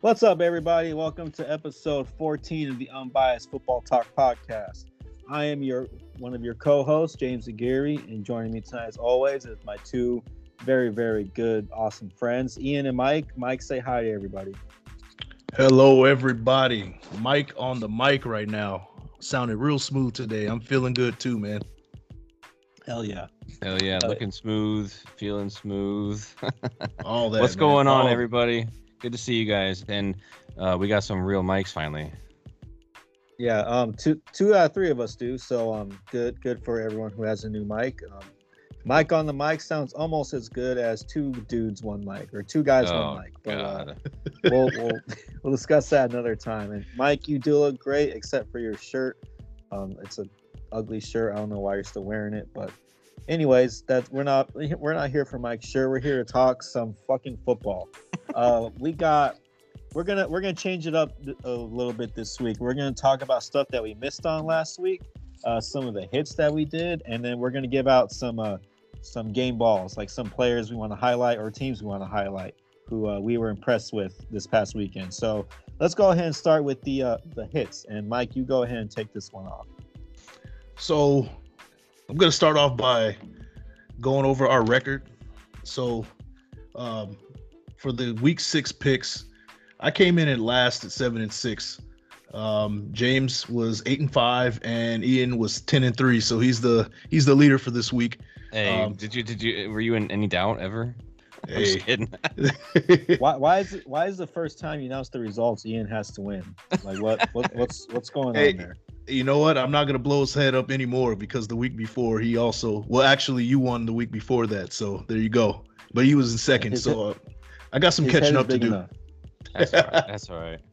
What's up, everybody? Welcome to episode 14 of the Unbiased Football Talk podcast. I am your one of your co-hosts, James Aguirre, and joining me tonight, as always, is my two very, very good, awesome friends, Ian and Mike. Mike, say hi to everybody. Hello, everybody. Mike on the mic right now. Sounded real smooth today. I'm feeling good too, man. Hell yeah. Hell yeah, Uh, looking smooth, feeling smooth. All that. What's man. going on, All- everybody? Good to see you guys. And uh, we got some real mics finally. Yeah, um, two, two out of three of us do. So, um, good, good for everyone who has a new mic. Um, mic on the mic sounds almost as good as two dudes, one mic, or two guys, oh, one mic. But uh, God. we'll, we'll we'll discuss that another time. And Mike, you do look great, except for your shirt. Um, it's a ugly shirt. I don't know why you're still wearing it, but anyways, that we're not we're not here for Mike Sure. We're here to talk some fucking football. Uh, we got we're gonna we're gonna change it up a little bit this week. We're gonna talk about stuff that we missed on last week, uh, some of the hits that we did, and then we're gonna give out some uh, some game balls, like some players we want to highlight or teams we want to highlight who uh, we were impressed with this past weekend. So let's go ahead and start with the uh, the hits. And Mike, you go ahead and take this one off. So I'm gonna start off by going over our record. So um, for the week six picks, I came in at last at seven and six. Um, James was eight and five, and Ian was ten and three. So he's the he's the leader for this week. Hey, Um, did you did you were you in any doubt ever? I'm just Hey. kidding. Why, why is it, why is the first time you announce the results, Ian has to win? Like what, what what's what's going Hey, on there? You know what? I'm not gonna blow his head up anymore because the week before he also well actually you won the week before that, so there you go. But he was in second, His so uh, I got some His catching up to big do. enough. That's all right. That's all right.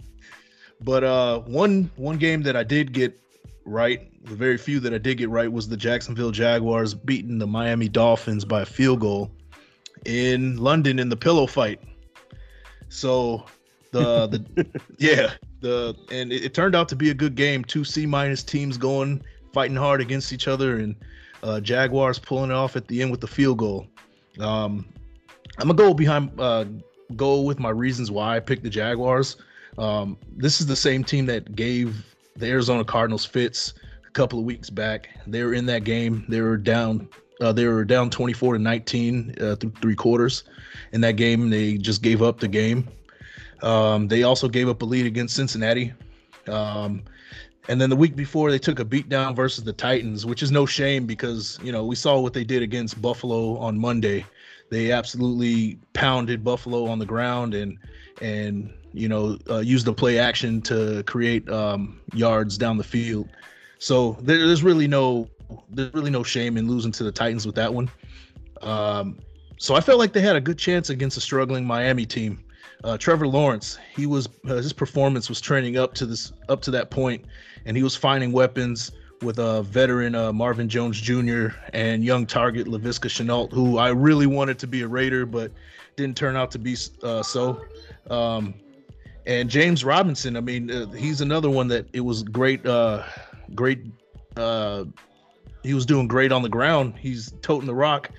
But uh, one one game that I did get right, the very few that I did get right was the Jacksonville Jaguars beating the Miami Dolphins by a field goal in London in the pillow fight. So the the yeah the and it, it turned out to be a good game. Two C minus teams going fighting hard against each other, and uh, Jaguars pulling it off at the end with the field goal. Um, I'm gonna go behind uh, go with my reasons why I picked the Jaguars. Um, this is the same team that gave the Arizona Cardinals fits a couple of weeks back. They were in that game. They were down. Uh, they were down 24 to 19 uh, through three quarters. In that game, they just gave up the game. Um, they also gave up a lead against Cincinnati. Um, and then the week before, they took a beat down versus the Titans, which is no shame because you know we saw what they did against Buffalo on Monday. They absolutely pounded Buffalo on the ground and and you know uh, used the play action to create um, yards down the field. So there, there's really no there's really no shame in losing to the Titans with that one. Um, so I felt like they had a good chance against a struggling Miami team. Uh, Trevor Lawrence, he was uh, his performance was trending up to this up to that point, and he was finding weapons with a uh, veteran uh, Marvin Jones Jr. and young target Laviska Shenault, who I really wanted to be a Raider, but didn't turn out to be uh, so. Um, and James Robinson, I mean, uh, he's another one that it was great, uh, great. He was doing great on the ground. He's toting the rock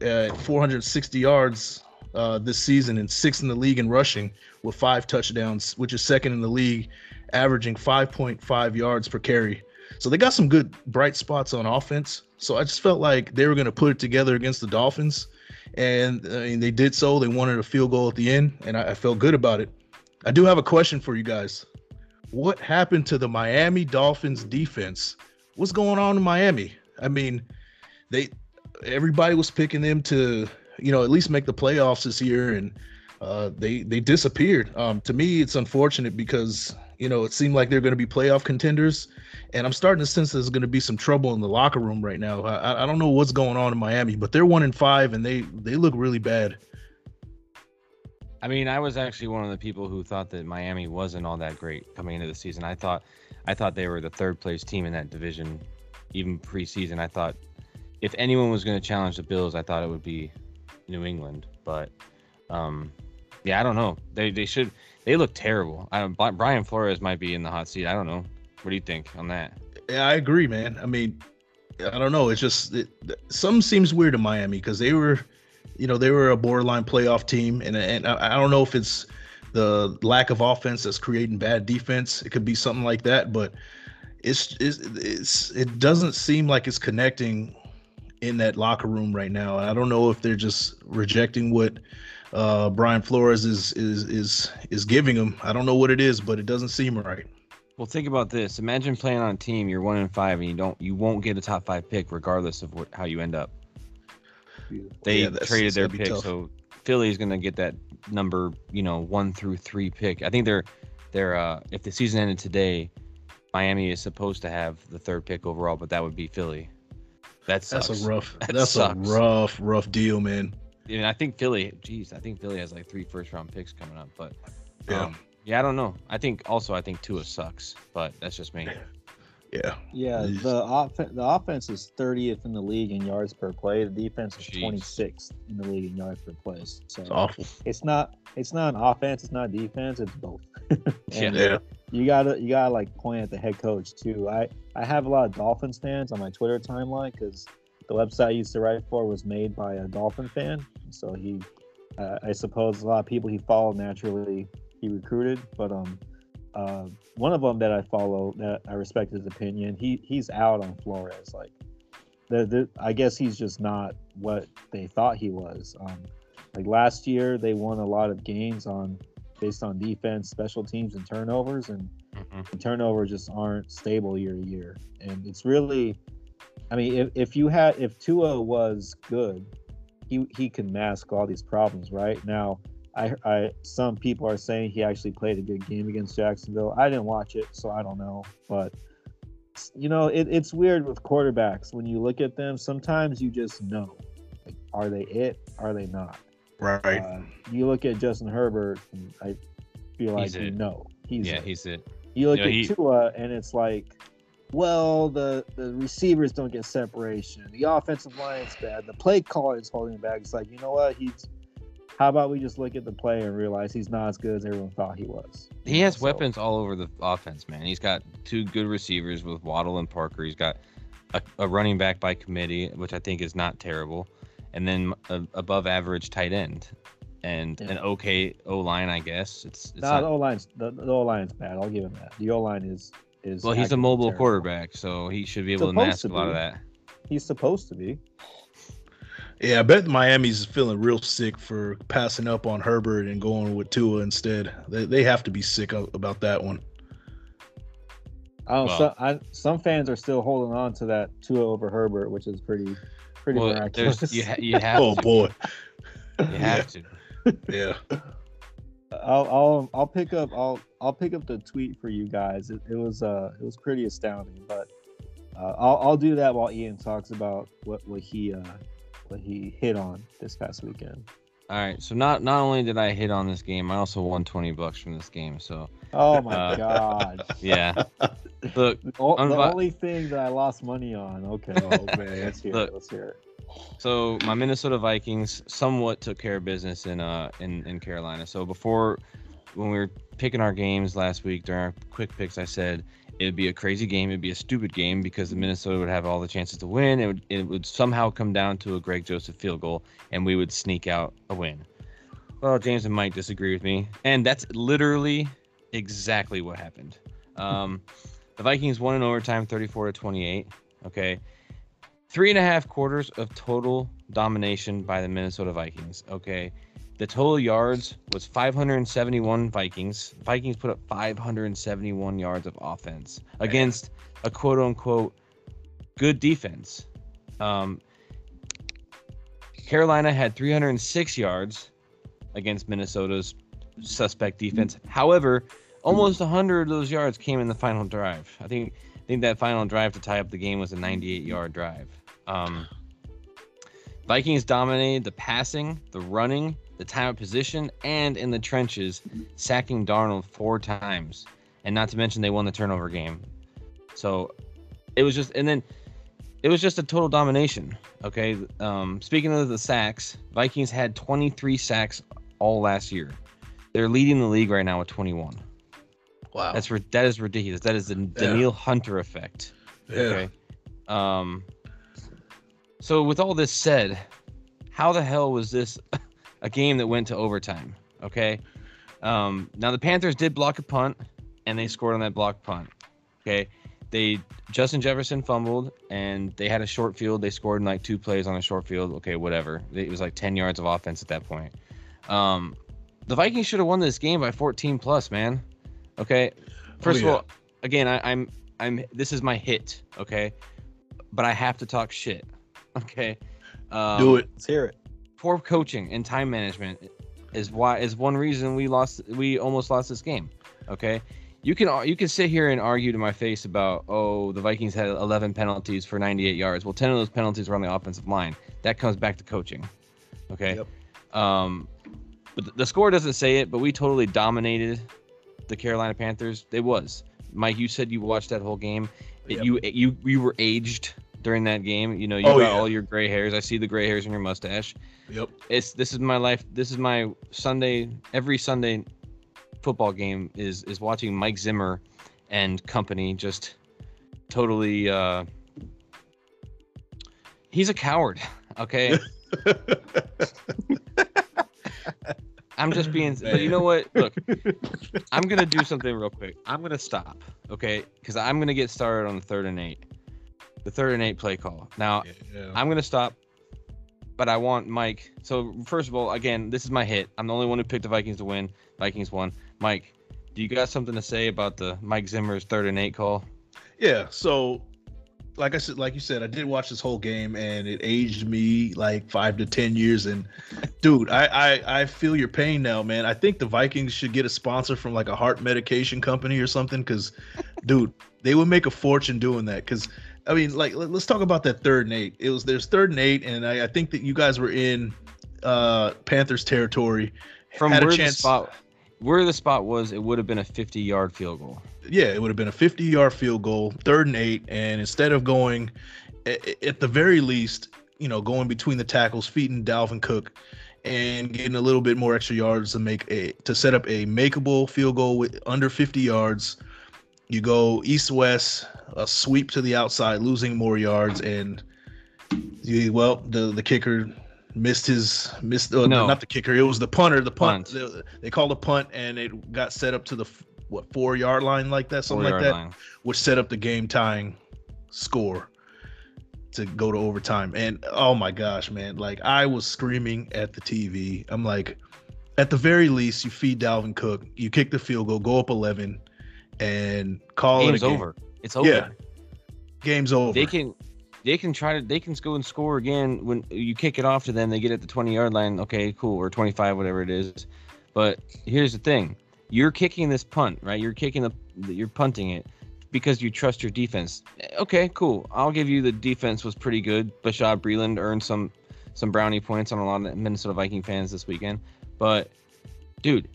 at 460 yards uh, this season and sixth in the league in rushing with five touchdowns, which is second in the league, averaging 5.5 yards per carry. So they got some good bright spots on offense. So I just felt like they were going to put it together against the Dolphins, and I mean they did so. They wanted a field goal at the end, and I, I felt good about it. I do have a question for you guys. What happened to the Miami Dolphins defense? What's going on in Miami? I mean, they everybody was picking them to you know at least make the playoffs this year, and uh, they they disappeared. Um, to me, it's unfortunate because you know it seemed like they're going to be playoff contenders, and I'm starting to sense there's going to be some trouble in the locker room right now. I, I don't know what's going on in Miami, but they're one in five, and they they look really bad. I mean, I was actually one of the people who thought that Miami wasn't all that great coming into the season. I thought, I thought they were the third place team in that division, even preseason. I thought if anyone was going to challenge the Bills, I thought it would be New England. But, um, yeah, I don't know. They they should. They look terrible. I Brian Flores might be in the hot seat. I don't know. What do you think on that? Yeah, I agree, man. I mean, I don't know. It's just it, some seems weird to Miami because they were, you know, they were a borderline playoff team, and and I, I don't know if it's the lack of offense that's creating bad defense. It could be something like that, but it's it's, it's it doesn't seem like it's connecting in that locker room right now. I don't know if they're just rejecting what uh, Brian Flores is is is is giving them. I don't know what it is, but it doesn't seem right. Well, think about this. Imagine playing on a team you're one in five and you don't you won't get a top five pick regardless of what how you end up. They Yeah, traded their pick, tough. so Philly's gonna get that number, you know, one through three pick. I think they're they're uh if the season ended today, Miami is supposed to have the third pick overall, but that would be Philly. That sucks. That's a rough. That that's sucks. a rough, rough deal, man. And I think Philly, geez, I think Philly has like three first round picks coming up, but Yeah, um, yeah, I don't know. I think also I think Tua sucks, but that's just me. yeah. Yeah, Jeez. the off- the offense is 30th in the league in yards per play. The defense is Jeez. 26th in the league in yards per play. So It's awful. it's not it's not an offense, it's not defense, it's both. Yeah. Yeah, you gotta you gotta like point at the head coach too. I I have a lot of Dolphins fans on my Twitter timeline because the website I used to write for was made by a Dolphin fan. So he, uh, I suppose, a lot of people he followed naturally he recruited. But um, uh, one of them that I follow that I respect his opinion. He he's out on Flores. Like, the, the I guess he's just not what they thought he was. Um, like last year they won a lot of games on based on defense, special teams, and turnovers, and Mhm. the turnovers just aren't stable year to year. And it's really, I mean, if, if you had, if Tua was good, he, he can mask all these problems, right? Now, I, I, some people are saying he actually played a good game against Jacksonville. I didn't watch it, so I don't know. But, you know, it, it's weird with quarterbacks. When you look at them, sometimes you just know. Like, are they it? Are they not? Right. Uh, you look at Justin Herbert, and I feel like He's you it. know he's yeah, it. he's it. You look You know, at he- Tua, and it's like, well, the the receivers don't get separation. The offensive line's bad. The play caller is holding back. It's like, you know what? He's. How about we just look at the play and realize he's not as good as everyone thought he was? He has so- weapons all over the offense, man. He's got two good receivers with Waddle and Parker. He's got a, a running back by committee, which I think is not terrible, and then a, above average tight end, and Yeah. an okay O line, I guess. It's, it's Nah, not, the O line's the, the O line's bad. I'll give him that. The O line is is. well, he's a mobile terrible. quarterback, so he should be able to mask to a lot of that. He's supposed to be. Yeah, I bet Miami's feeling real sick for passing up on Herbert and going with Tua instead. They, they have to be sick about that one. I don't. Well- so, I, some fans are still holding on to that Tua over Herbert, which is pretty pretty Well, miraculous. you, ha- you have Oh to. boy, You have to. yeah. I'll, I'll I'll pick up I'll I'll pick up the tweet for you guys. It, it was uh it was pretty astounding, but uh, I'll I'll do that while Ian talks about what what he uh what he hit on this past weekend. All right, so not not only did I hit on this game, I also won twenty bucks from this game. So Oh my Uh, god! yeah, look, The, o- the only thing that I lost money on. Okay, man, let's hear Look. it. Let's hear it. So my Minnesota Vikings somewhat took care of business in uh in, in Carolina. So before when we were picking our games last week during our quick picks, I said it'd be a crazy game, it'd be a stupid game because the Minnesota would have all the chances to win. It would it would somehow come down to a Greg Joseph field goal and we would sneak out a win. Well, James and Mike disagree with me, and that's literally exactly what happened. Um, the Vikings won in overtime, 34 to 28. Okay, three and a half quarters of total domination by the Minnesota Vikings. Okay. The total yards was 571 Vikings. Vikings put up 571 yards of offense against a quote unquote good defense. Um, Carolina had 306 yards against Minnesota's suspect defense. However, almost 100 of those yards came in the final drive. I think I think that final drive to tie up the game was a 98 yard drive. Um, Vikings dominated the passing, the running, the time of position, and in the trenches, sacking Darnold four times. And not to mention they won the turnover game. So it was just and then it was just a total domination. Okay. Um, speaking of the sacks, Vikings had 23 sacks all last year. They're leading the league right now with 21. Wow. That's that is ridiculous. That is the Yeah. Danielle Hunter effect. yeah. Okay. Um. So with all this said, how the hell was this a game that went to overtime? Okay. Um, now the Panthers did block a punt, and they scored on that block punt. Okay, they Justin Jefferson fumbled, and they had a short field. They scored in like two plays on a short field. Okay, whatever. It was like ten yards of offense at that point. Um, the Vikings should have won this game by 14 plus, man. Okay, first Oh, yeah. of all, again, I, I'm I'm this is my hit. Okay, but I have to talk shit. Okay, um, Do it. Let's hear it. poor coaching and time management is why is one reason we lost we almost lost this game okay you can you can sit here and argue to my face about oh the vikings had 11 penalties for 98 yards well 10 of those penalties were on the offensive line that comes back to coaching okay Yep. um but the- score doesn't say it but we totally dominated the carolina panthers. It was. Mike you said you watched that whole game. It- Yep. you you you were aged during that game. You know you Oh, got yeah. all your gray hairs. I see the gray hairs in your mustache. Yep. it's this is my life. This is my sunday every sunday football game is is watching mike zimmer and company just totally uh he's a coward okay i'm just being but you know what look i'm gonna do something real quick i'm gonna stop okay because i'm gonna get started on the third and eight the third and eight play call now Yeah. I'm gonna stop, but I want Mike. So first of all, again, this is my hit. I'm the only one who picked the Vikings to win. Vikings won. Mike, do you got something to say about the Mike Zimmer's third and eight call? Yeah. So, like I said, like you said, I did watch this whole game, and it aged me like five to ten years. And dude, I I, I feel your pain now, man. I think the Vikings should get a sponsor from like a heart medication company or something, because, dude, they would make a fortune doing that. Because I mean, like, let, us talk about that third and eight. It was there's third and eight, and I, I think that you guys were in uh Panthers territory. From Had a where the spot, where the spot was, it would have been a 50 yard field goal. yeah, it would have been a 50 yard field goal, third and eight. And instead of going, a- a- at the very least, you know, going between the tackles, feeding Dalvin Cook and getting a little bit more extra yards to make a, to set up a makeable field goal with under 50 yards. You go east west, a sweep to the outside, losing more yards. And you, well, the, the kicker missed his, missed, uh, No. not the kicker, it was the punter. The punt, Punt. They, they called a punt and it got set up to the, what, four yard line like that, something like that line. which set up the game tying score to go to overtime. And oh my gosh, man, like I was screaming at the TV. I'm like, at the very least, you feed Dalvin Cook, you kick the field goal, go up 11, and call Game's it a game. over. It's over. Yeah. Game's over. They can they can try to they can go and score again when you kick it off to them they get at the 20 yard line okay cool or 25 whatever it is but here's the thing you're kicking this punt right you're kicking the you're punting it because you trust your defense eh, okay cool i'll give you the defense was pretty good bashaud breeland earned some some brownie points on a lot of minnesota viking fans this weekend but dude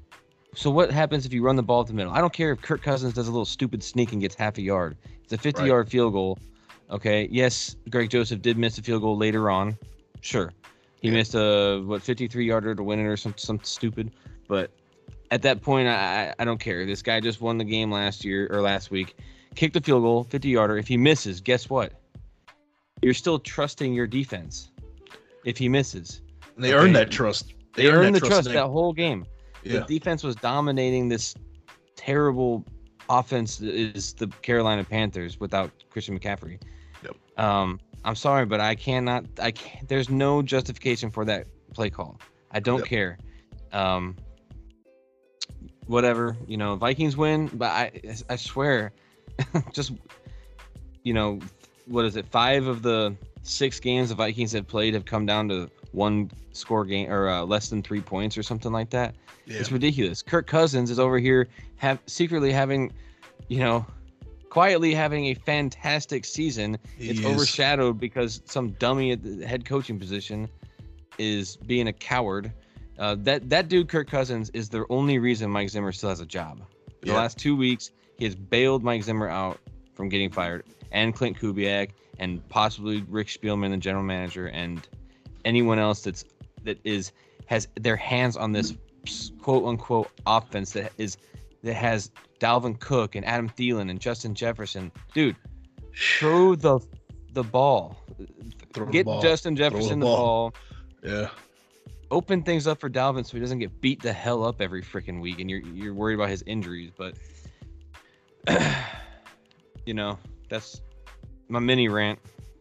so what happens if you run the ball up the middle i don't care if kirk cousins does a little stupid sneak and gets half a yard it's a 50 Right. yard field goal Okay. Yes, Greg Joseph did miss a field goal later on. Sure. He Yeah. missed a what 53 yarder to win it or some something stupid. But at that point, I- I don't care. This guy just won the game last year or last week. Kicked the field goal, 50 yarder. If he misses, guess what? You're still trusting your defense. If he misses, And they okay. earned that trust. they, earned the that trust that whole game. yeah. The defense was dominating this terrible offense that is the Carolina Panthers without Christian McCaffrey. Yep. Um, I'm sorry, but I cannot. I can't, there's no justification for that play call. I don't Yep. care. Um, whatever you know, Vikings win, but I I swear, just you know, what is it? Five of the six games the Vikings have played have come down to one score game or uh, less than three points or something like that. yeah. It's ridiculous. Kirk Cousins is over here have secretly having, you know, quietly having a fantastic season. It's is- overshadowed because some dummy at the head coaching position is being a coward. Uh, that that dude Kirk Cousins is the only reason Mike Zimmer still has a job. For the last two weeks, he has bailed Mike Zimmer out from getting fired, and Klint Kubiak, and possibly Rick Spielman, the general manager, and anyone else that's that is has their hands on this quote unquote offense that is that has Dalvin Cook and Adam Thielen and Justin Jefferson. Dude, throw the the ball. Throw the Get ball. Justin the Jefferson the ball. ball. Yeah. open things up for Dalvin so he doesn't get beat the hell up every freaking week, and you're you're worried about his injuries. But you know, that's my mini rant.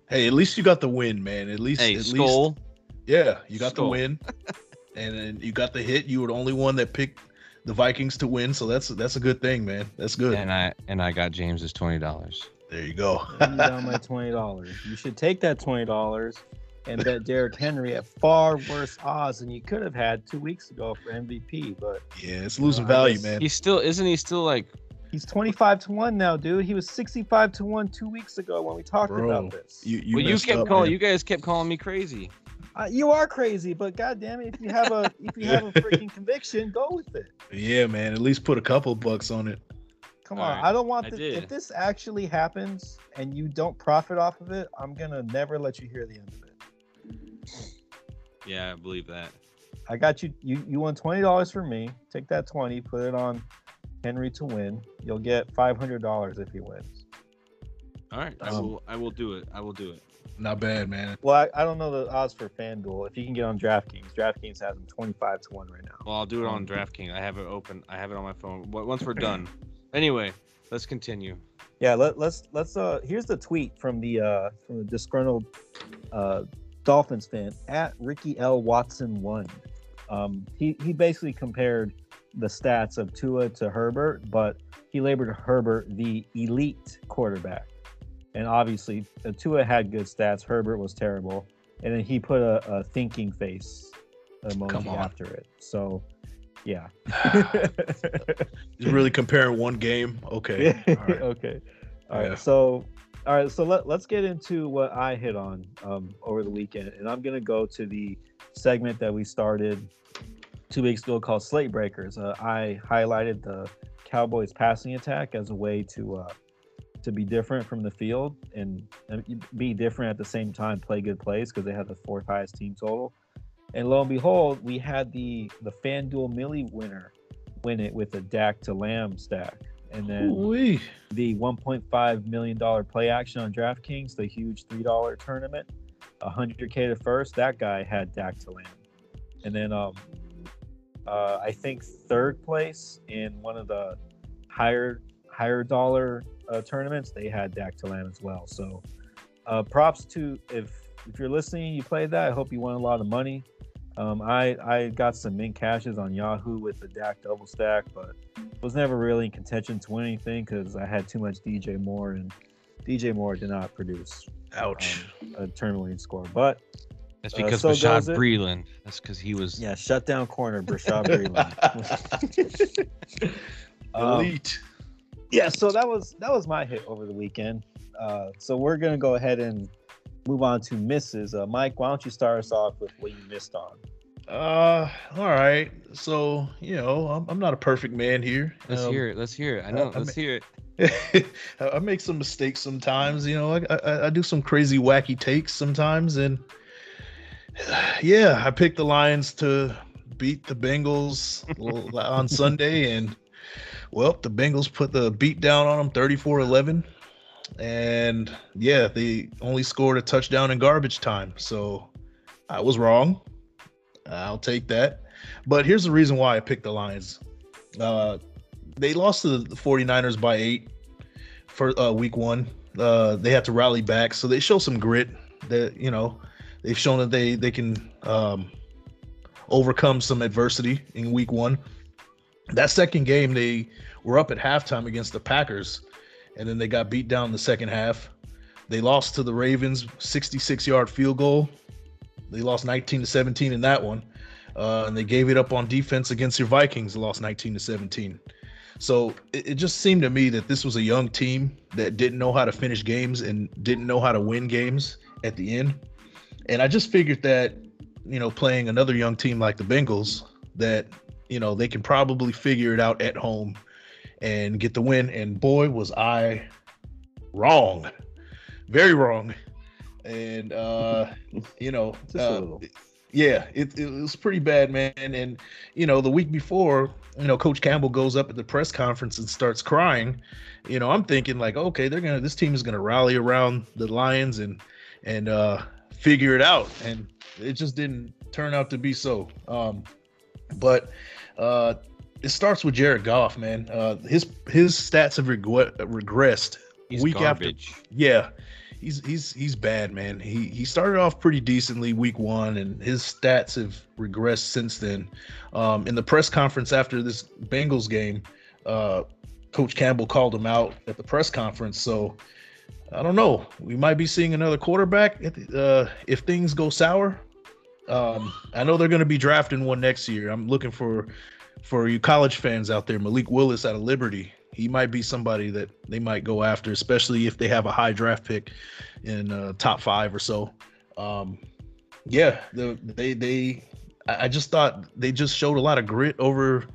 Hey, at least you got the win, man. At least, Hey, at skull. least, yeah, you got the win, and then you got the hit. You were the only one that picked the Vikings to win, so that's that's a good thing, man. That's good. And I and I got James's twenty dollars. there you go. you down my twenty dollars. You should take that twenty dollars and bet Derrick Henry at far worse odds than you could have had two weeks ago for MVP. But yeah, it's losing I value, guess man. He's still isn't he still like he's twenty five to one now, dude. He was sixty five to one two weeks ago when we talked Bro, about this. You you, well, you kept up, calling man. you guys kept calling me crazy. Uh, you are crazy, but goddamn it, if you have a if you have a freaking conviction, go with it. Yeah, man. At least put a couple bucks on it. Come All on, right, I don't want I this. did. If this actually happens and you don't profit off of it, I'm gonna never let you hear the end of it. Yeah, I believe that. I got you. You you won twenty dollars from me. Take that twenty, put it on Henry to win. You'll get five hundred dollars if he wins. All right, I Um, will I will do it. I will do it. Not bad, man. Well, I, I don't know the odds for FanDuel. If you can get on DraftKings, DraftKings has them twenty five to one right now. Well, I'll do it on Um, DraftKings. I have it open. I have it on my phone. Once we're done. Anyway, let's continue. Yeah, let, let's let's uh here's the tweet from the uh from the disgruntled uh Dolphins fan at Ricky L Watson one. Um he he basically compared the stats of Tua to Herbert, but he labeled Herbert the elite quarterback. And obviously uh, Tua had good stats, Herbert was terrible. And then he put a, a thinking face emoji after it. So yeah. You're really comparing one game. Okay. All right. okay. All right. Yeah. So, all right. So let, let's get into what I hit on um, over the weekend. And I'm going to go to the segment that we started two weeks ago called Slate Breakers. Uh, I highlighted the Cowboys passing attack as a way to uh, to be different from the field and, and be different at the same time, play good plays because they had the fourth highest team total. And lo and behold, we had the the FanDuel Millie winner win it with a Dak to Lamb stack. And then the 1.5 million dollar play action on DraftKings, the huge three dollar tournament, 100k to first. That guy had Dak to Lamb. and then um, uh, I think third place in one of the higher higher dollar uh, tournaments, they had Dak to Lamb as well. So, uh, props to if if you're listening, you played that. I hope you won a lot of money. Um, I I got some mint cashes on Yahoo with the Dak double stack, but was never really in contention to win anything because I had too much DJ Moore, and DJ Moore did not produce Ouch. um, a tournament score. But That's Uh, because so Rashad goes it. Breeland. That's because he was. yeah, shut down corner, Bashaud Breeland. Um, Elite. yeah, so that was that was my hit over the weekend. Uh, so we're gonna go ahead and move on to misses. Uh, Mike, why don't you start us off with what you missed on? Uh, all right. So you know, I'm, I'm not a perfect man here. Let's Um, hear it. Let's hear it. I know. I let's hear it. I I make some mistakes sometimes. You know, I, I, I do some crazy, wacky takes sometimes, and yeah, I picked the Lions to beat the Bengals on Sunday, and well, the Bengals put the beat down on them, 34-11, and yeah, they only scored a touchdown in garbage time. So I was wrong. I'll take that. But here's the reason why I picked the Lions. Uh, they lost to the 49ers by eight for uh, week one. Uh, they had to rally back, so they show some grit. That you know, they've shown that they they can um, overcome some adversity in week one. That second game, they were up at halftime against the Packers, and then they got beat down in the second half. They lost to the Ravens, 66 yard field goal. They lost 19 to 17 in that one, uh, and they gave it up on defense against your Vikings. Lost 19 to 17. So it, it just seemed to me that this was a young team that didn't know how to finish games and didn't know how to win games at the end. And I just figured that, you know, playing another young team like the Bengals, that, you know, they can probably figure it out at home and get the win. And boy, was I wrong. Very wrong. And, uh, you know, uh, yeah, it, it was pretty bad, man. And you know, the week before, you know, Coach Campbell goes up at the press conference and starts crying. You know, I'm thinking like, okay, they're gonna this team is gonna rally around the Lions and and uh figure it out, and it just didn't turn out to be so. Um, but uh, it starts with Jared Goff, man. Uh, his his stats have reg- regressed He's week garbage. after. Yeah, he's he's he's bad, man. He he started off pretty decently week one, and his stats have regressed since then. Um, in the press conference after this Bengals game, uh, Coach Campbell called him out at the press conference. So I don't know. We might be seeing another quarterback if, uh, if things go sour. Um, I know they're going to be drafting one next year. I'm looking for for you college fans out there, Malik Willis out of Liberty. He might be somebody that they might go after, especially if they have a high draft pick in uh, top five or so. Um, yeah, the, they they I I just thought they just showed a lot of grit over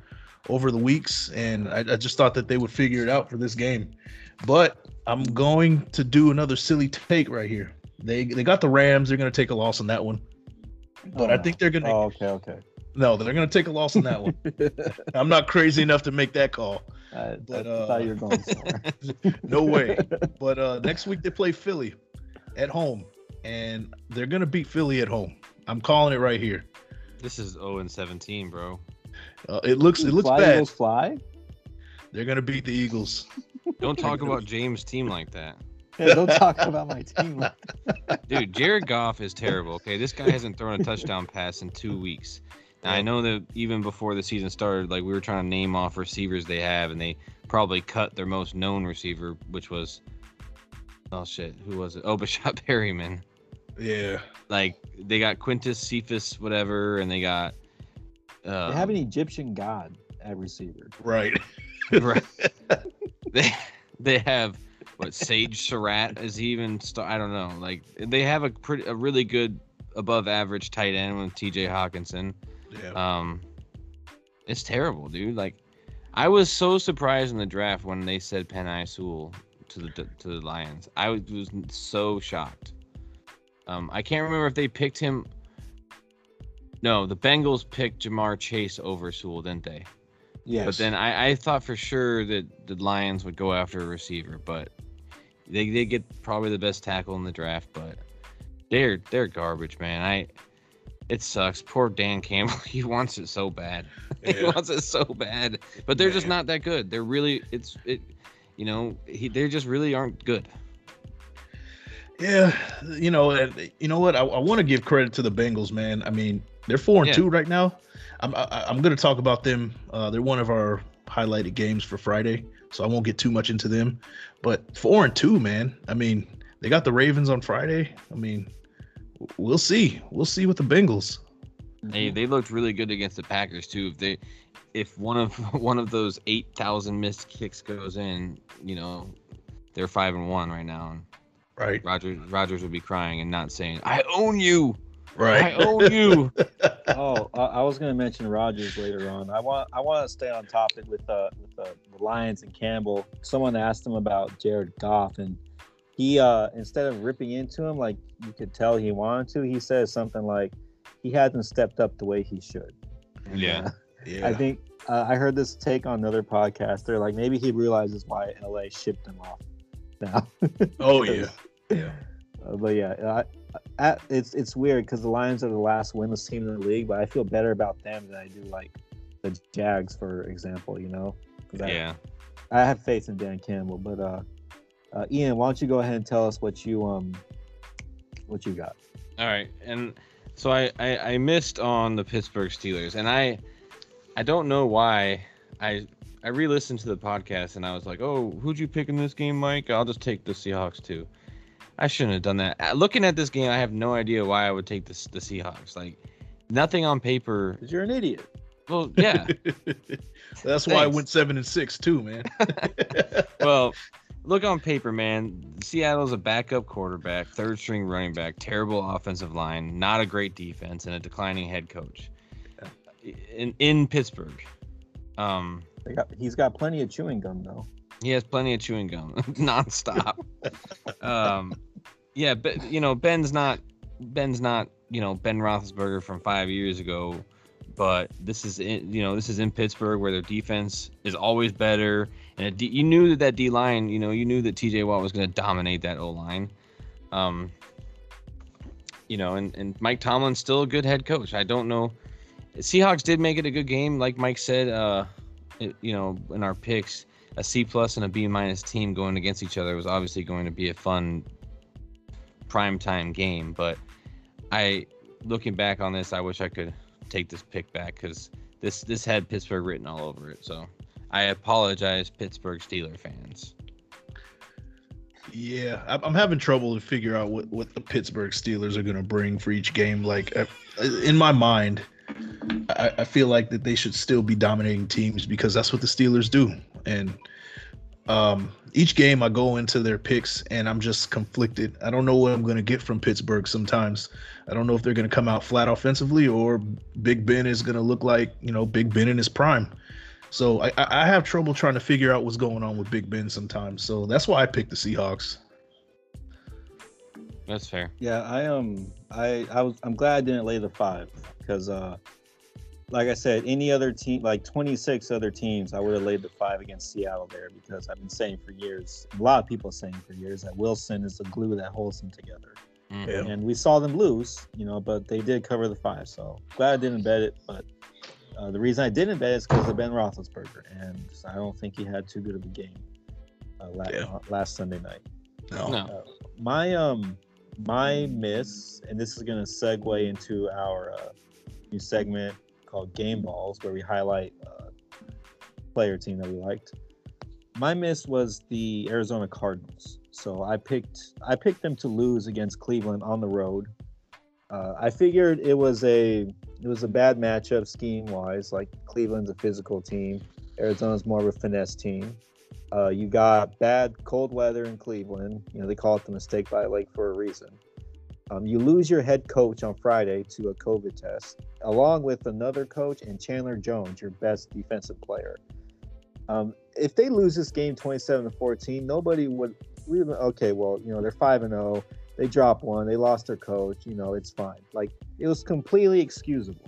over the weeks, and I, I just thought that they would figure it out for this game. But I'm going to do another silly take right here. They they got the Rams. They're going to take a loss on that one. But Oh, I think they're going to Oh, okay, okay. no, they're going to take a loss on that one. I'm not crazy enough to make that call. I, But, I uh, thought you were going somewhere. No way. But uh next week they play Philly at home, and they're going to beat Philly at home. I'm calling it right here. This is 0 and 17, bro. Uh, it looks it looks fly, bad. Eagles fly. They're going to beat the Eagles. Don't talk about James' team like that. Yeah, don't talk about my team. Like that. Dude, Jared Goff is terrible. Okay, this guy hasn't thrown a touchdown pass in two weeks. Now I know that even before the season started, like we were trying to name off receivers they have, and they probably cut their most known receiver, which was oh shit, who was it? Oh, Breshad Perriman. Yeah. Like they got Quintez Cephus, whatever, and they got. Uh, They have an Egyptian god at receiver. Right. right. They they have what Sage Surratt is he even st- I don't know like they have a pretty a really good above average tight end with T.J. Hockenson. Yeah. Um, it's terrible, dude. Like I was so surprised in the draft when they said Penei Sewell to the to the Lions. I was, was so shocked. Um, I can't remember if they picked him. No, the Bengals picked Ja'Marr Chase over Sewell, didn't they? Yes. But then I, I thought for sure that the Lions would go after a receiver, but they they get probably the best tackle in the draft, but they're they're garbage, man. I it sucks. Poor Dan Campbell. He wants it so bad. he wants it so bad. But they're just not that good. They're really it's it you know, he they just really aren't good. Yeah, you know, you know what? I, I want to give credit to the Bengals, man. I mean, they're four and Yeah. two right now. I'm I, I'm going to talk about them. Uh, they're one of our highlighted games for Friday, so I won't get too much into them. But four and two, man. I mean, they got the Ravens on Friday. I mean, we'll see. We'll see with the Bengals. They they looked really good against the Packers too. If they if one of one of those eight thousand missed kicks goes in, you know, they're five and one right now. Right. Rodgers Rodgers would be crying and not saying, "I own you, I Right. own you." oh, I, I was going to mention Rodgers later on. I want I want to stay on topic with uh with uh, the Lions and Campbell. Someone asked him about Jared Goff, and he uh instead of ripping into him like you could tell he wanted to, he says something like he hasn't stepped up the way he should. And, Yeah. uh, yeah. I think uh, I heard this take on another podcast. They're like maybe he realizes why LA shipped him off now. oh yeah. Yeah. Uh, but yeah, I, it's it's weird because the Lions are the last winless team in the league, but I feel better about them than I do like the Jags, for example. You know, 'Cause I, Yeah. I have faith in Dan Campbell. But uh, uh, Ian, why don't you go ahead and tell us what you um what you got? All right, and so I, I I missed on the Pittsburgh Steelers, and I I don't know why I I re-listened to the podcast and I was like, oh, who'd you pick in this game, Mike? I'll just take the Seahawks too. I shouldn't have done that. Uh, Looking at this game, I have no idea why I would take this the Seahawks. Like nothing on paper. Because you're an idiot. Well, yeah. That's why I went seven and six too, man. well, look on paper, man. Seattle's a backup quarterback, third string running back, terrible offensive line, not a great defense, and a declining head coach. In in Pittsburgh, um, They got, he's got plenty of chewing gum though. he has plenty of chewing gum nonstop. um, yeah, but you know Ben's not Ben's not you know Ben Roethlisberger from five years ago, but this is in, you know this is in Pittsburgh where their defense is always better, and you knew that that D line you know you knew that T.J. Watt was going to dominate that O line. Um, you know, and, and Mike Tomlin's still a good head coach. I don't know. Seahawks did make it a good game, like Mike said. Uh, it, you know, in our picks, a C plus and a B minus team going against each other was obviously going to be a fun prime time game. But I, looking back on this, I wish I could take this pick back because this this had Pittsburgh written all over it. So I apologize, Pittsburgh Steeler fans. Yeah, I'm having trouble to figure out what, what the Pittsburgh Steelers are going to bring for each game. Like, uh, uh, in my mind, I, I, feel like that they should still be dominating teams because that's what the Steelers do. And um, each game I go into their picks and I'm just conflicted. I don't know what I'm going to get from Pittsburgh sometimes. I don't know if they're going to come out flat offensively or Big Ben is going to look like, you know, Big Ben in his prime. So I, I have trouble trying to figure out what's going on with Big Ben sometimes. So that's why I picked the Seahawks. That's fair. Yeah, I um I I was I'm glad I didn't lay the five because uh like I said, any other team like 26 other teams, I would have laid the five against Seattle there because I've been saying for years, a lot of people saying for years that Wilson is the glue that holds them together. Mm-hmm. And we saw them lose, you know, but they did cover the five. So glad I didn't bet it, but uh, the reason I didn't bet is because of Ben Roethlisberger, and I don't think he had too good of a game uh, last, yeah. uh, last Sunday night. No. no. Uh, my um my miss, and this is going to segue into our uh, new segment called Game Balls, where we highlight uh, player team that we liked. My miss was the Arizona Cardinals. So I picked I picked them to lose against Cleveland on the road. Uh, I figured it was a it was a bad matchup scheme wise. Like Cleveland's a physical team, Arizona's more of a finesse team. Uh, you got bad cold weather in Cleveland. You know they call it the mistake by lake for a reason. Um, you lose your head coach on Friday to a COVID test, along with another coach and Chandler Jones, your best defensive player. Um, if they lose this game 27 to 14, nobody would. even, Okay, well, you know they're five and zero. Oh, they drop one. They lost their coach. You know it's fine. Like it was completely excusable.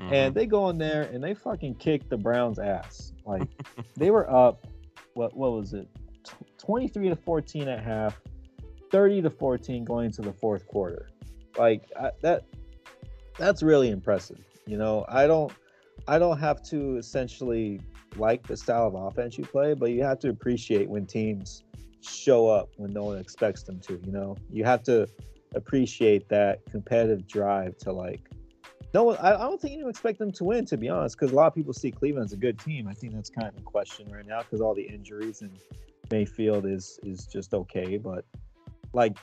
Mm-hmm. And they go in there and they fucking kick the Browns' ass. Like they were up. What what was it? 23 to 14 at half 30 to 14 going into the fourth quarter. Like I, that that's really impressive. You know, I don't I don't have to essentially like the style of offense you play, but you have to appreciate when teams show up when no one expects them to, you know. You have to appreciate that competitive drive to like no one I, I don't think you expect them to win to be honest because a lot of people see cleveland as a good team i think that's kind of in question right now because all the injuries and mayfield is is just okay but like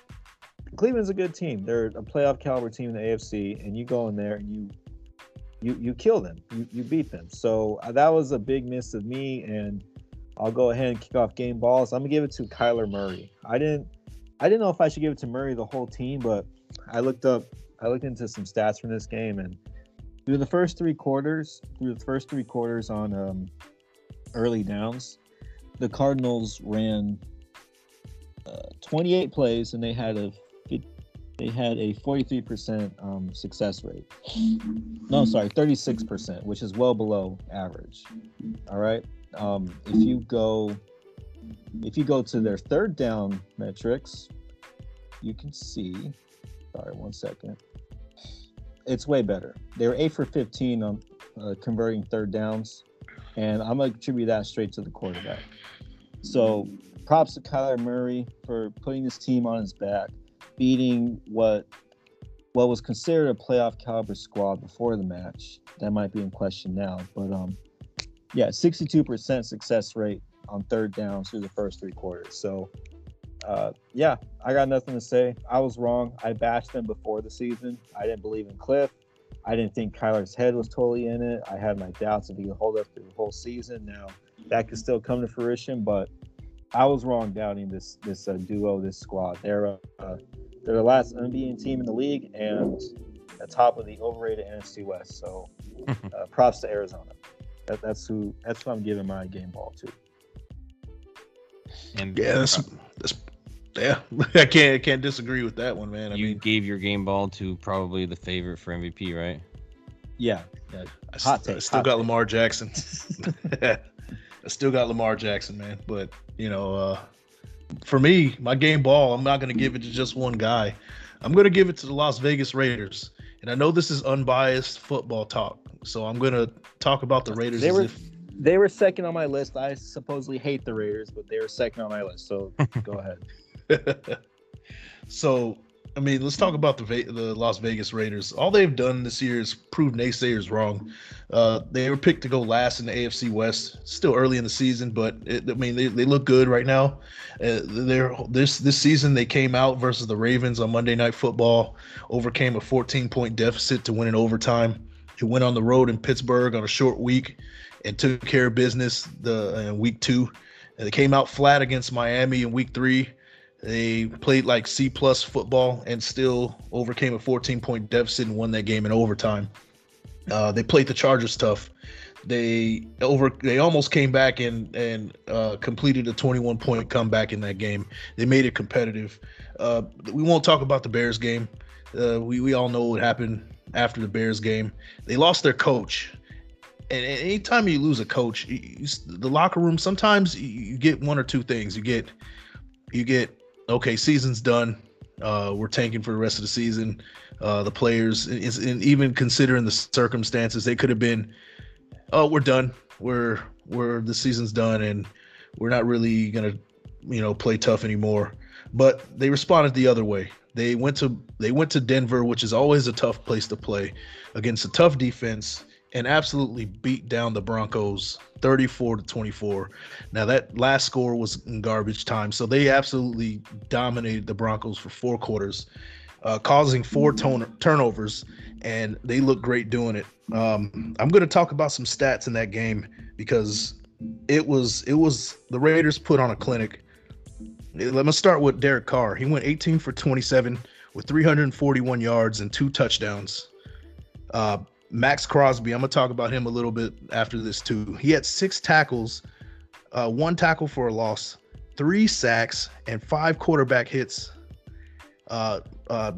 Cleveland's a good team. They're a playoff caliber team in the AFC, and you go in there and you you you kill them. You you beat them. So uh, that was a big miss of me, and I'll go ahead and kick off game balls. I'm gonna give it to Kyler Murray. I didn't I didn't know if I should give it to Murray the whole team, but I looked up I looked into some stats from this game and through the first three quarters, through the first three quarters on um, early downs, the Cardinals ran 28 plays and they had a they had a 43% um, success rate. No, sorry, 36%, which is well below average. All right. Um, if you go if you go to their third down metrics, you can see. Sorry, one second. It's way better. They were eight for 15 on uh, converting third downs, and I'm gonna attribute that straight to the quarterback. So props to Kyler Murray for putting his team on his back, beating what what was considered a playoff caliber squad before the match. That might be in question now, but um, yeah, 62% success rate on third down through the first three quarters. So, uh, yeah, I got nothing to say. I was wrong. I bashed them before the season. I didn't believe in Kliff. I didn't think Kyler's head was totally in it. I had my doubts if he could hold up through the whole season. Now that could still come to fruition, but I was wrong doubting this this uh, duo, this squad. They're uh, they're the last unbeaten team in the league and the top of the overrated NFC West. So, uh, props to Arizona. That, that's who that's who I'm giving my game ball to. And yeah, that's, that's yeah, I can't I can't disagree with that one, man. I you mean, gave your game ball to probably the favorite for MVP, right? Yeah. yeah. I, hot take, I still got take. Lamar Jackson. I still got Lamar Jackson, man. But you know, uh, for me, my game ball, I'm not going to give it to just one guy. I'm going to give it to the Las Vegas Raiders. And I know this is unbiased football talk, so I'm going to talk about the Raiders They as were if they were second on my list. I supposedly hate the Raiders, but they were second on my list. So go ahead. so, I mean, let's talk about the the Las Vegas Raiders. All they've done this year is prove naysayers wrong. Uh, they were picked to go last in the AFC West. Still early in the season, but it, I mean, they, they look good right now. Uh, they're this this season they came out versus the Ravens on Monday Night Football, overcame a 14 point deficit to win in overtime. It went on the road in Pittsburgh on a short week and took care of business the uh, week two. And they came out flat against Miami in week three. They played like C plus football and still overcame a 14 point deficit and won that game in overtime. Uh, they played the Chargers tough. They over they almost came back and and uh, completed a 21 point comeback in that game. They made it competitive. Uh, we won't talk about the Bears game. Uh, we we all know what happened after the Bears game. They lost their coach and anytime you lose a coach, you, you, the locker room sometimes you, you, get one or two things. You get you get okay, season's done. Uh, we're tanking for the rest of the season. Uh, the players, and even considering the circumstances, they could have been, oh, we're done. We're we're the season's done, and we're not really gonna, you know, play tough anymore. But they responded the other way. They went to they went to Denver, which is always a tough place to play, against a tough defense and absolutely beat down the Broncos 34 to 24. Now that last score was in garbage time, so they absolutely dominated the Broncos for four quarters, uh, causing four ton- turnovers, and they look great doing it. Um, I'm going to talk about some stats in that game because it was it was the Raiders put on a clinic. Let me start with Derek Carr. He went 18 for 27 with 341 yards and two touchdowns. Uh, Maxx Crosby, I'm gonna talk about him a little bit after this too. He had six tackles, uh, one tackle for a loss, three sacks, and five quarterback hits. Uh, uh,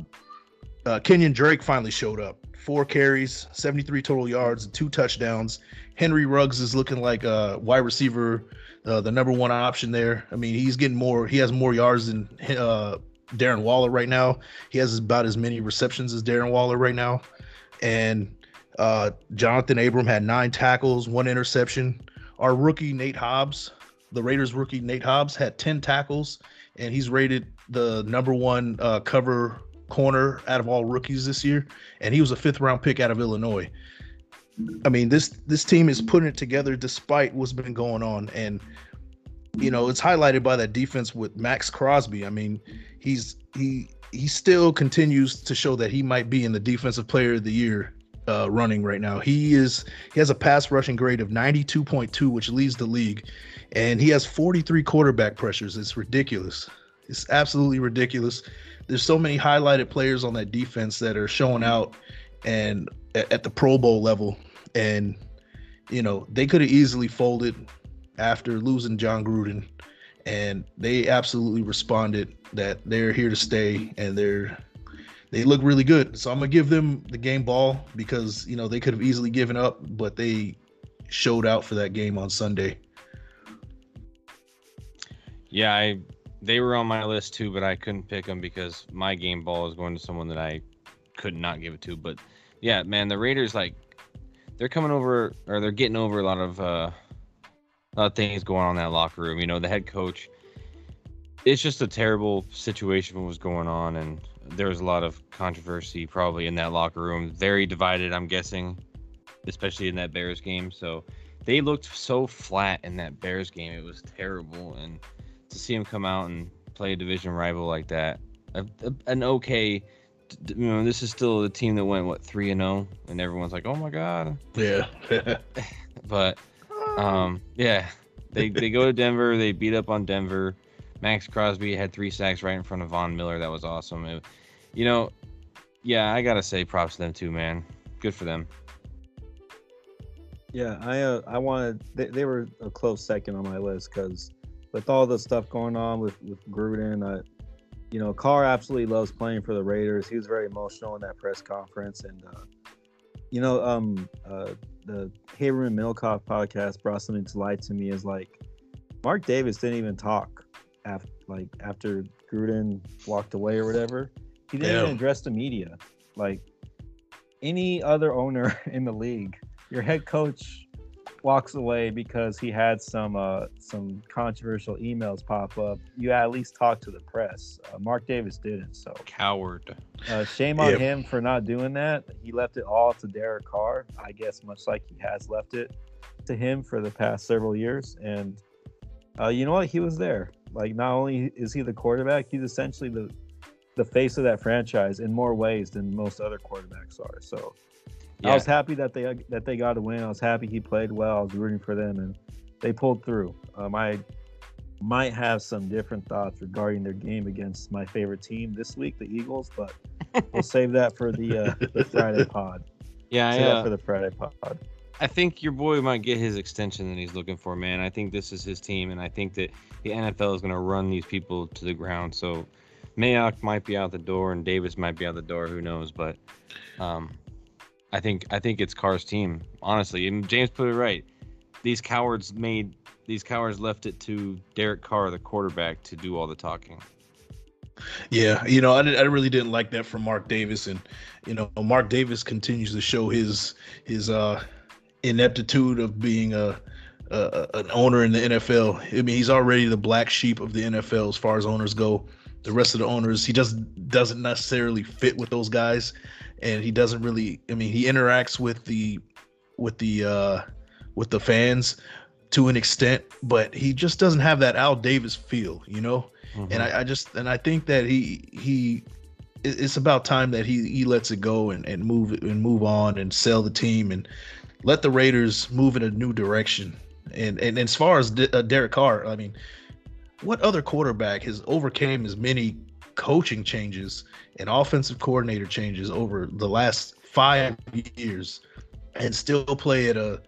uh, Kenyon Drake finally showed up. Four carries, 73 total yards, and two touchdowns. Henry Ruggs is looking like a wide receiver, uh, the number one option there. I mean, he's getting more. He has more yards than uh, Darren Waller right now. He has about as many receptions as Darren Waller right now, and uh, Johnathan Abram had nine tackles, one interception. Our rookie Nate Hobbs, the Raiders rookie Nate Hobbs, had 10 tackles, and he's rated the number one uh, cover corner out of all rookies this year. And he was a fifth round pick out of Illinois. I mean, this this team is putting it together despite what's been going on, and you know it's highlighted by that defense with Maxx Crosby. I mean, he's he he still continues to show that he might be in the defensive player of the year uh, running right now. He is he has a pass rushing grade of 92.2, which leads the league, and he has 43 quarterback pressures. It's ridiculous. It's absolutely ridiculous. There's so many highlighted players on that defense that are showing out and at, at the Pro Bowl level, and you know they could have easily folded after losing Jon Gruden, and they absolutely responded that they're here to stay and they're they look really good. So I'm gonna give them the game ball because you know they could have easily given up, but they showed out for that game on Sunday. Yeah, I they were on my list too, but I couldn't pick them because my game ball is going to someone that I could not give it to. But yeah, man, the Raiders like they're coming over or they're getting over a lot of uh a lot of things going on in that locker room. You know, the head coach. It's just a terrible situation what was going on, and there was a lot of controversy probably in that locker room. Very divided, I'm guessing, especially in that Bears game. So they looked so flat in that Bears game. It was terrible. And to see them come out and play a division rival like that, a, a, an okay, you know, this is still the team that went what three and zero, oh, and everyone's like, oh my god. Yeah. but, um, yeah, they they go to Denver. They beat up on Denver. Maxx Crosby had three sacks right in front of Von Miller. That was awesome. It, you know, yeah, I gotta say props to them too, man. Good for them. Yeah, I uh, I wanted they, they were a close second on my list because with all the stuff going on with with Gruden, uh, you know, Carr absolutely loves playing for the Raiders. He was very emotional in that press conference, and uh, you know, um, uh, the Haberman Middlekauff podcast brought something to light to me is like Mark Davis didn't even talk after like after Gruden walked away or whatever. He didn't even address the media. Like any other owner in the league, your head coach walks away because he had some uh, some controversial emails pop up. You at least talk to the press. Uh, Mark Davis didn't, so Coward. uh, shame on Yeah. him for not doing that. He left it all to Derek Carr, I guess, much like he has left it to him for the past several years. And uh, you know what? He was there. Like, not only is he the quarterback, he's essentially the the face of that franchise in more ways than most other quarterbacks are. So I was happy that they that they got a win. I was happy he played well. I was rooting for them, and they pulled through. Um, I might have some different thoughts regarding their game against my favorite team this week, the Eagles, but we'll save that for the uh, the Friday pod. Yeah, Save that uh, for the Friday pod. I think your boy might get his extension that he's looking for, man. I think this is his team, and I think that the NFL is going to run these people to the ground. So Mayock might be out the door, and Davis might be out the door. Who knows? But um, I think I think it's Carr's team, honestly. And James put it right. These cowards made these cowards left it to Derek Carr, the quarterback, to do all the talking. Yeah, you know, I, I really didn't like that from Mark Davis, and you know, Mark Davis continues to show his his uh ineptitude of being a, a an owner in the NFL. I mean, he's already the black sheep of the NFL as far as owners go. The rest of the owners, he just doesn't necessarily fit with those guys, and he doesn't really. I mean, he interacts with the with the uh with the fans to an extent, but he just doesn't have that Al Davis feel, you know and I, I just and I think that he he it's about time that he he lets it go and, and move and move on and sell the team and let the Raiders move in a new direction. And and as far as De- uh, Derek Carr, I mean, what other quarterback has overcame as many coaching changes and offensive coordinator changes over the last five years and still play at a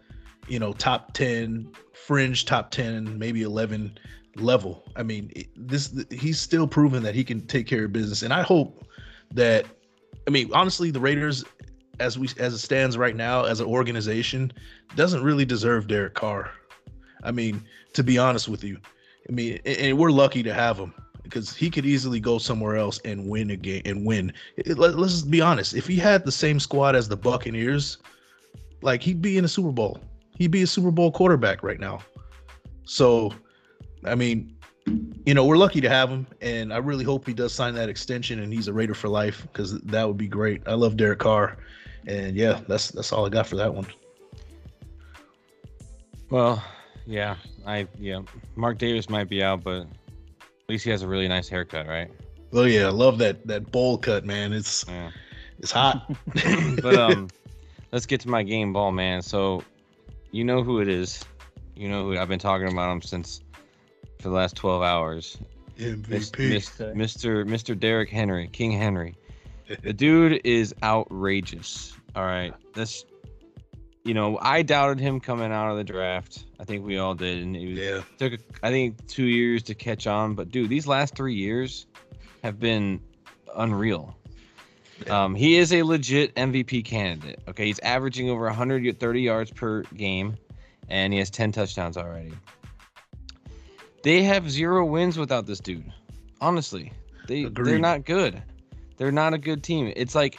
you know top 10 fringe top 10 maybe 11 level? I mean this he's still proven that he can take care of business. And i hope that i mean honestly the raiders as we as it stands right now as an organization doesn't really deserve derek carr. I mean to be honest with you i mean and, we're lucky to have him because he could easily go somewhere else and win a game and win let, let's just be honest if he had the same squad as the buccaneers like he'd be in a super bowl he'd be a super bowl quarterback right now so I mean, you know, we're lucky to have him, and I really hope he does sign that extension and he's a Raider for life because that would be great. I love Derek Carr, and yeah, that's that's all I got for that one. Well, yeah, I yeah. Mark Davis might be out, but at least he has a really nice haircut, right? Oh yeah, I love that that bowl cut, man. It's Yeah. it's hot. but um, let's get to my game ball, man. So, you know who it is. You know who I've been talking about him since for the last twelve hours. MVP. Mr. Mr. Derrick Henry, King Henry. The dude is outrageous. All right, this. You know, I doubted him coming out of the draft. I think we all did, and it was, yeah, took I think two years to catch on. But dude, these last three years have been unreal. Yeah. Um, he is a legit MVP candidate. Okay, he's averaging over 130 yards per game, and he has 10 touchdowns already. They have zero wins without this dude. Honestly, they they're not good. They're not a good team. It's like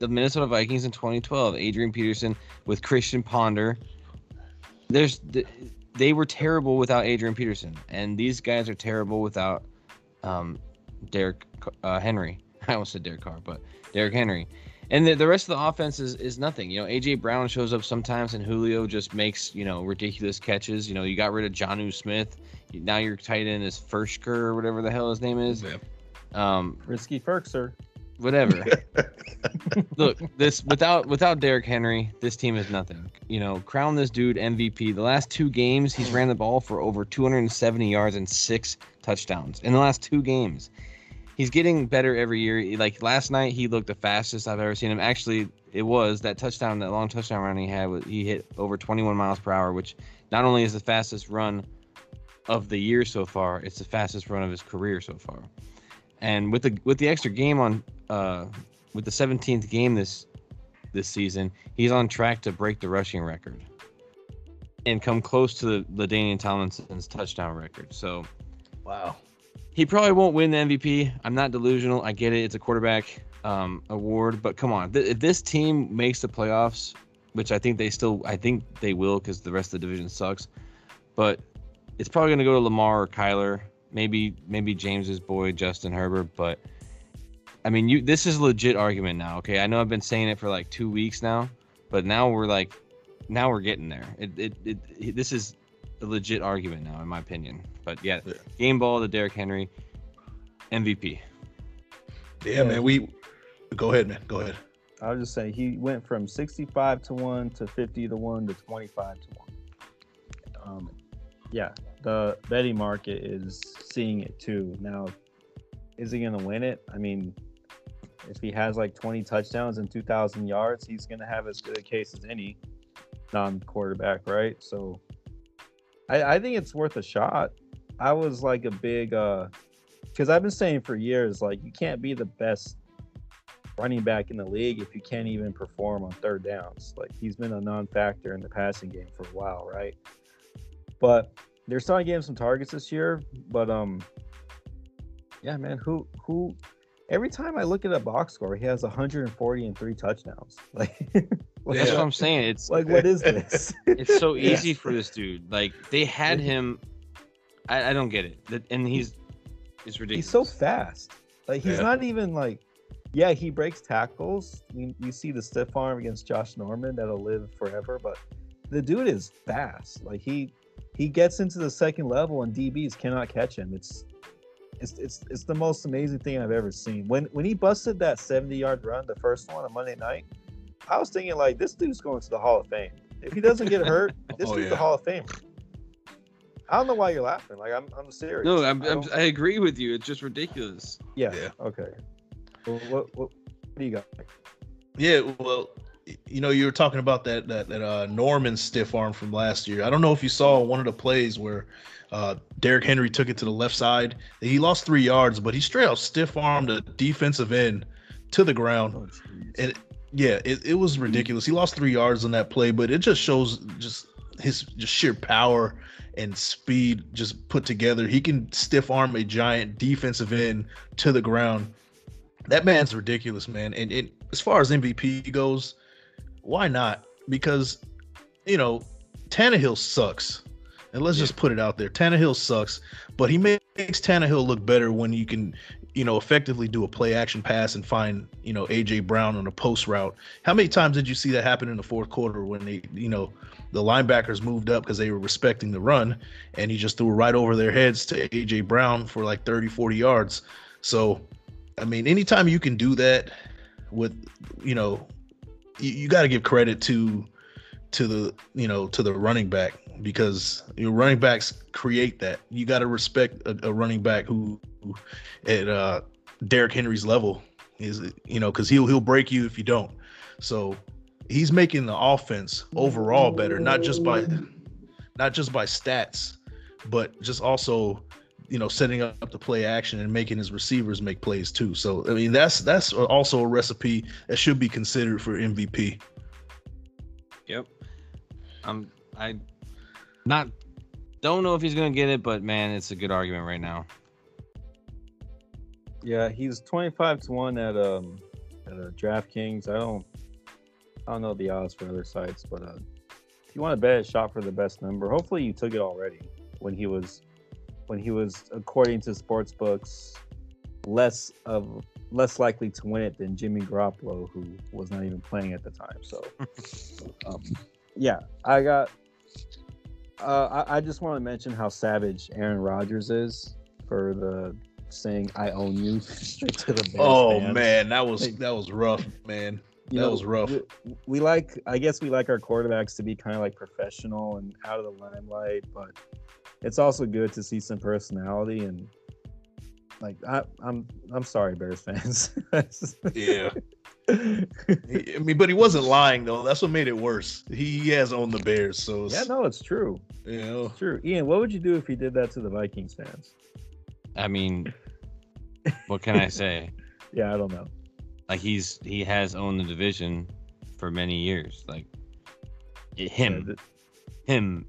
the Minnesota Vikings in 2012. Adrian Peterson with Christian Ponder. There's th- they were terrible without Adrian Peterson, and these guys are terrible without um, Derek uh, Henry. I almost said Derek Carr, but Derrick Henry. And the, the rest of the offense is, is nothing. You know, AJ Brown shows up sometimes, and Julio just makes you know ridiculous catches. You know, you got rid of Jonnu Smith. Now your tight end is Fursker or whatever the hell his name is. Yeah. Um, Risky Firkser. Whatever. Look, this without without Derrick Henry, this team is nothing. You know, crown this dude MVP. The last two games, he's ran the ball for over 270 yards and six touchdowns in the last two games. He's getting better every year. Like last night, he looked the fastest I've ever seen him. Actually, it was that touchdown, that long touchdown run he had. He hit over 21 miles per hour, which not only is the fastest run of the year so far, it's the fastest run of his career so far. And with the with the extra game on uh, with the 17th game this this season, he's on track to break the rushing record and come close to the LaDainian Tomlinson's touchdown record. So wow. he probably won't win the MVP. I'm not delusional. I get it. It's a quarterback um, award, but come on, if this team makes the playoffs, which I think they still, I think they will because the rest of the division sucks. But it's probably going to go to Lamar or Kyler, maybe maybe James's boy Justin Herbert. But I mean, you this is a legit argument now. Okay, I know I've been saying it for like two weeks now, but now we're like, now we're getting there. It it, it, it this is a legit argument now, in my opinion. But yeah, yeah. game ball, to Derrick Henry MVP. Yeah, yeah, man. We go ahead, man. Go ahead. I was just saying he went from 65 to 1 to 50 to 1 to 25 to 1. Um, yeah, the betting market is seeing it too. Now, is he going to win it? I mean, if he has like 20 touchdowns and 2,000 yards, he's going to have as good a case as any non quarterback, right? So I, I think it's worth a shot. I was like a big, uh, because I've been saying for years, like, you can't be the best running back in the league if you can't even perform on third downs. Like he's been a non-factor in the passing game for a while, right? But they're starting to get him some targets this year. But um, yeah, man, who who? Every time I look at a box score, he has 140 and three touchdowns. Like, that's what I'm saying. It's like, what is this? it's so easy for this dude. Like they had him. I, I don't get it. And he's it's ridiculous. He's so fast. Like he's yeah. not even like yeah, he breaks tackles. You, you see the stiff arm against Josh Norman that'll live forever, but the dude is fast. Like he he gets into the second level and DBs cannot catch him. It's it's it's it's the most amazing thing I've ever seen. When when he busted that 70 yard run, the first one on Monday night, I was thinking like this dude's going to the Hall of Fame. If he doesn't get hurt, this oh, dude's yeah. the Hall of Fame. I don't know why you're laughing. Like I'm I'm serious. No, I'm, I, I'm, I agree with you. It's just ridiculous. Yeah. yeah. Okay. What, what, what do you got? Yeah, well, you know, you were talking about that that that uh, Norman stiff arm from last year. I don't know if you saw one of the plays where uh, Derrick Henry took it to the left side. He lost three yards, but he straight out stiff armed a defensive end to the ground, oh, and yeah, it, it was ridiculous. He lost three yards on that play, but it just shows just his just sheer power and speed just put together. He can stiff arm a giant defensive end to the ground that man's ridiculous, man. And, and as far as MVP goes, why not? Because you know, Tannehill sucks. And let's yeah. just put it out there. Tannehill sucks, but he makes Tannehill look better when you can, you know, effectively do a play action pass and find, you know, AJ Brown on a post route. How many times did you see that happen in the fourth quarter when they, you know, the linebackers moved up because they were respecting the run and he just threw right over their heads to AJ Brown for like 30, 40 yards. So I mean, anytime you can do that with, you know, you, you got to give credit to to the you know to the running back because your running backs create that. You got to respect a, a, running back who, who at uh, Derrick Henry's level is you know because he'll he'll break you if you don't. So he's making the offense overall better, not just by not just by stats, but just also you know setting up the play action and making his receivers make plays too. So I mean that's that's also a recipe that should be considered for MVP. Yep. I'm I not don't know if he's gonna get it, but man, it's a good argument right now. Yeah, he's twenty five to one at um at uh, DraftKings. I don't I don't know the odds for other sites, but uh, if you want to bet a shot for the best number, hopefully you took it already when he was when he was, according to sports books, less of less likely to win it than Jimmy Garoppolo, who was not even playing at the time. So, um, yeah, I got. Uh, I, I, just want to mention how savage Aaron Rodgers is for the saying "I own you" straight to the. Oh fans. man, that was that was rough, man. You that know, was rough. We, we, like, I guess, we like our quarterbacks to be kind of like professional and out of the limelight, but it's also good to see some personality and like I, I'm I'm sorry, Bears fans. yeah. I mean, but he wasn't lying though. That's what made it worse. He has owned the Bears, so yeah, no, it's true. Yeah, it's true. Ian, what would you do if he did that to the Vikings fans? I mean, what can I say? yeah, I don't know. Like he's he has owned the division for many years. Like him, yeah, him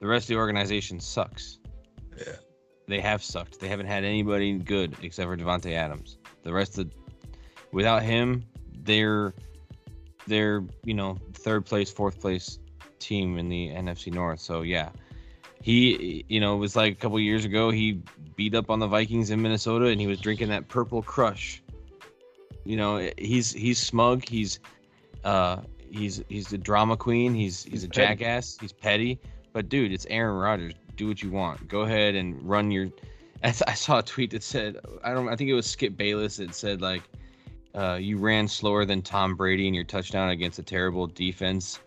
the rest of the organization sucks. Yeah. they have sucked. They haven't had anybody good except for Davante Adams. The rest of, without him, they're they're you know third place, fourth place team in the NFC North. So yeah, he you know it was like a couple years ago he beat up on the Vikings in Minnesota and he was drinking that purple crush. You know he's he's smug. He's uh he's he's a drama queen. He's he's, He's a petty. jackass. He's petty. But dude, it's Aaron Rodgers. Do what you want. Go ahead and run your. I I saw a tweet that said I don't. I think it was Skip Bayless. It said like, uh, you ran slower than Tom Brady in your touchdown against a terrible defense,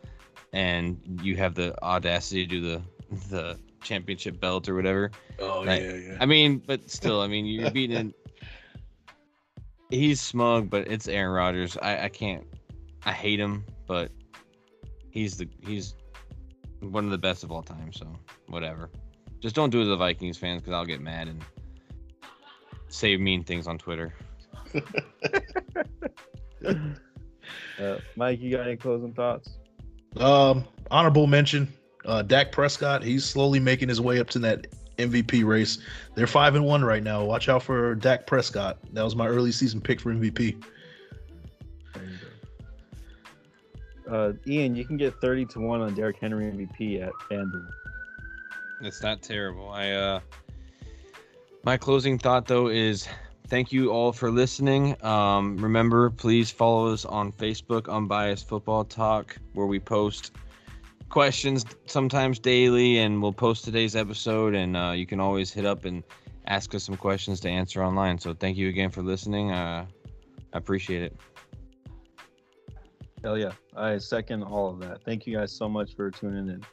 and you have the audacity to do the the championship belt or whatever. Oh yeah, yeah. I mean, but still, I mean, you're beating. He's smug, but it's Aaron Rodgers. I, I can't. I hate him, but he's the he's one of the best of all time. So whatever. Just don't do it to the Vikings fans because I'll get mad and say mean things on Twitter. Uh, Mike, you got any closing thoughts? Um, honorable mention, uh, Dak Prescott. He's slowly making his way up to that MVP race. They're five and one right now. Watch out for Dak Prescott. That was my early season pick for MVP. Uh, Ian, you can get 30 to 1 on Derrick Henry MVP at FanDuel. It's not terrible. I uh my closing thought though is thank you all for listening. Um remember please follow us on Facebook Unbiased Football Talk where we post questions sometimes daily and we'll post today's episode and uh, you can always hit up and ask us some questions to answer online. So thank you again for listening. Uh I appreciate it. Hell yeah. I second all of that. Thank you guys so much for tuning in.